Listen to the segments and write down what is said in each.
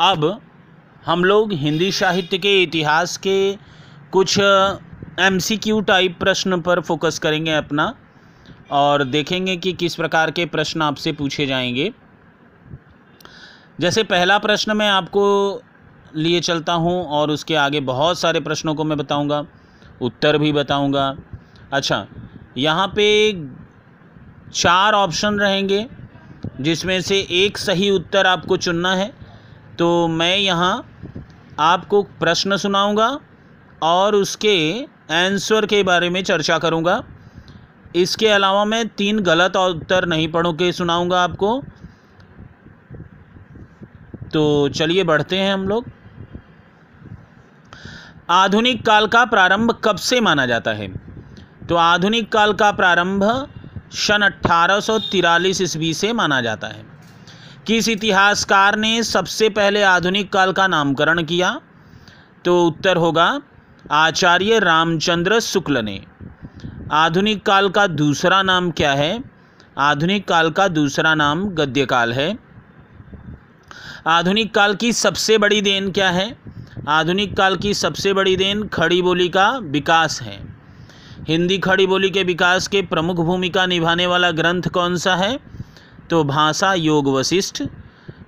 अब हम लोग हिंदी साहित्य के इतिहास के कुछ एम सी क्यू टाइप प्रश्न पर फोकस करेंगे अपना और देखेंगे कि किस प्रकार के प्रश्न आपसे पूछे जाएँगे। जैसे पहला प्रश्न मैं आपको लिए चलता हूँ और उसके आगे बहुत सारे प्रश्नों को मैं बताऊँगा, उत्तर भी बताऊँगा। अच्छा यहाँ पे चार ऑप्शन रहेंगे, जिसमें से एक सही उत्तर आपको चुनना है। तो मैं यहाँ आपको प्रश्न सुनाऊँगा और उसके आंसर के बारे में चर्चा करूँगा। इसके अलावा मैं तीन गलत उत्तर नहीं पढ़ के सुनाऊँगा आपको। तो चलिए बढ़ते हैं हम लोग। आधुनिक काल का प्रारंभ कब से माना जाता है? तो आधुनिक काल का प्रारंभ सन अट्ठारह सौ ईस्वी से माना जाता है। किस इतिहासकार ने सबसे पहले आधुनिक काल का नामकरण किया? तो उत्तर होगा आचार्य रामचंद्र शुक्ल ने। आधुनिक काल का दूसरा नाम क्या है? आधुनिक काल का दूसरा नाम गद्यकाल है। आधुनिक काल की सबसे बड़ी देन क्या है? आधुनिक काल की सबसे बड़ी देन खड़ी बोली का विकास है। हिंदी खड़ी बोली के विकास के प्रमुख भूमिका निभाने वाला ग्रंथ कौन सा है? तो भाषा योग वशिष्ठ,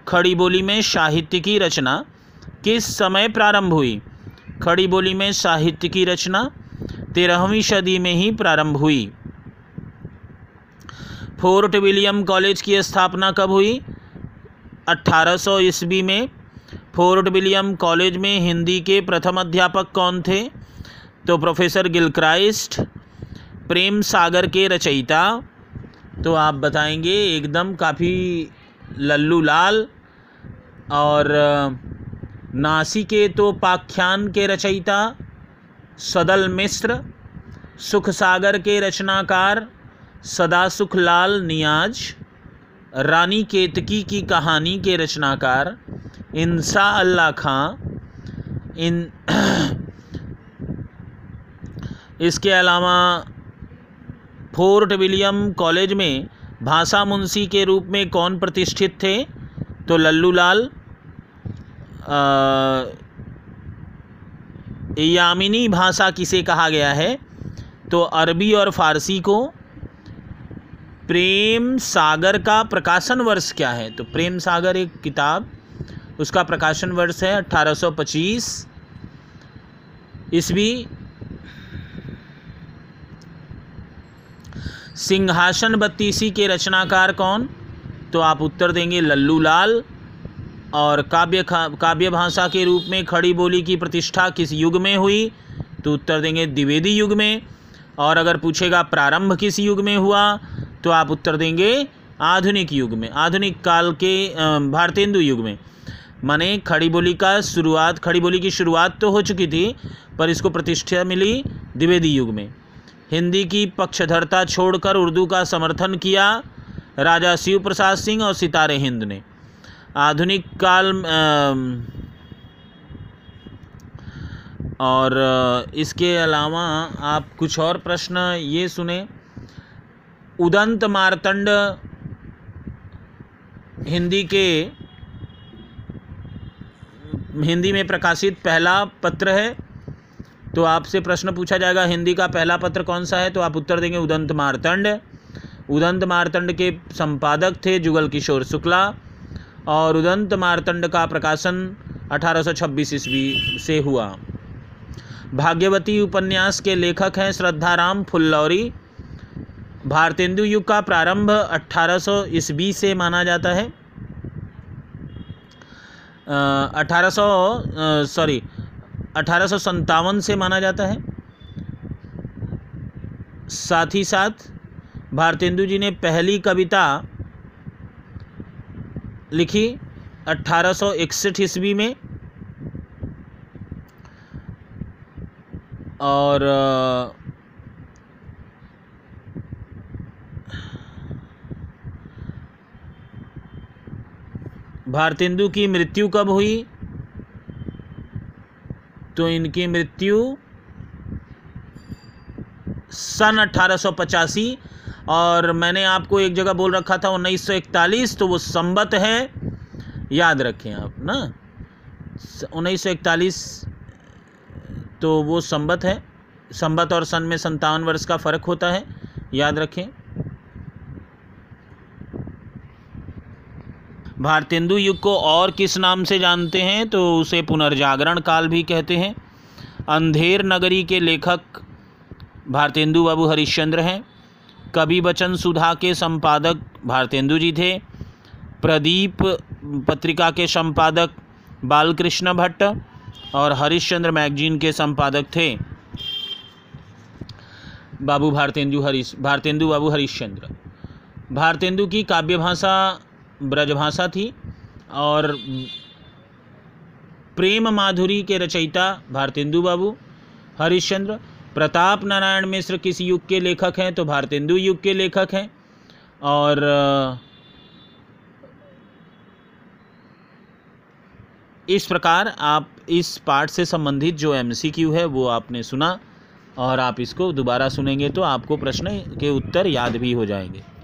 खड़ी बोली में साहित्य की रचना, किस समय प्रारंभ हुई? खड़ी बोली में साहित्य की रचना, तेरहवीं सदी में ही प्रारंभ हुई। फोर्ट विलियम कॉलेज की स्थापना कब हुई? 1800 सौ ईस्वी में। फोर्ट विलियम कॉलेज में हिंदी के प्रथम अध्यापक कौन थे? तो प्रोफेसर गिलक्राइस्ट, प्रेम सागर के रचयिता तो आप बताएँगे, एकदम काफ़ी लल्लू लाल और नासिकेतोपाख्यान के रचयिता सदल मिश्र, सुख सागर के रचनाकार सदासुख लाल नियाज, रानी केतकी की कहानी के रचनाकार इंसा अल्लाह खां। इन, इसके अलावा फोर्ट विलियम कॉलेज में भाषा मुंशी के रूप में कौन प्रतिष्ठित थे? तो लल्लू लाल यामिनी भाषा किसे कहा गया है? तो अरबी और फारसी को प्रेम सागर का प्रकाशन वर्ष क्या है? तो प्रेम सागर एक किताब, उसका प्रकाशन वर्ष है 1825 ईस्वी। सिंहासन बत्तीसी के रचनाकार कौन? तो आप उत्तर देंगे लल्लू लाल। और काव्य काव्य भाषा के रूप में खड़ी बोली की प्रतिष्ठा किस युग में हुई? तो उत्तर देंगे द्विवेदी युग में। और अगर पूछेगा प्रारंभ किस युग में हुआ? तो आप उत्तर देंगे आधुनिक युग में, आधुनिक काल के भारतेंदु युग में। माने खड़ी बोली का शुरुआत, खड़ी बोली की शुरुआत तो हो चुकी थी, पर इसको प्रतिष्ठा मिली द्विवेदी युग में। हिंदी की पक्षधरता छोड़कर उर्दू का समर्थन किया राजा शिव प्रसाद सिंह और सितारे हिंद ने। आधुनिक काल और इसके अलावा आप कुछ और प्रश्न ये सुने। उदंत मारतंड हिंदी के, हिंदी में प्रकाशित पहला पत्र है। तो आपसे प्रश्न पूछा जाएगा, हिंदी का पहला पत्र कौन सा है? तो आप उत्तर देंगे उदंत मारतंड। उदंत मारतंड के संपादक थे जुगल किशोर शुक्ला और उदंत मारतंड का प्रकाशन 1826 ईस्वी से हुआ। भाग्यवती उपन्यास के लेखक हैं श्रद्धाराम फुल्लौरी। भारतेंदु युग का प्रारंभ 1800 ईस्वी से माना जाता है। अठारह सौ सॉरी अठारह से माना जाता है। साथ ही साथ, भारतेंदु जी ने पहली कविता लिखी अट्ठारह सौ इकसठ ईस्वी में। और भारतेंदु की मृत्यु कब हुई? तो इनकी मृत्यु सन अट्ठारह और मैंने आपको एक जगह बोल रखा था 1941 तो वो संबत है। याद रखें आप, ना? उन्नीस सौ इकतालीस तो वो संबत है। संबत और सन में संतावन वर्ष का फ़र्क होता है, याद रखें। भारतेंदु युग को और किस नाम से जानते हैं तो उसे पुनर्जागरण काल भी कहते हैं। अंधेर नगरी के लेखक भारतेंदु बाबू हरिश्चंद्र हैं। कवि बचन सुधा के संपादक भारतेंदु जी थे। प्रदीप पत्रिका के संपादक बालकृष्ण भट्ट और हरिश्चंद्र मैगजीन के संपादक थे। बाबू भारतेंदु हरीश, भारतेंदु बाबू हरिश्चंद्र। भारतेंदु की काव्य भाषा ब्रजभाषा थी और प्रेम माधुरी के रचयिता भारतेंदु बाबू, हरिश्चंद्र, प्रताप नारायण मिश्र किस युग के लेखक हैं तो भारतेंदु युग के लेखक हैं और इस प्रकार आप इस पार्ट से संबंधित जो एमसीक्यू है वो आपने सुना और आप इसको दोबारा सुनेंगे तो आपको प्रश्न के उत्तर याद भी हो जाएँगे।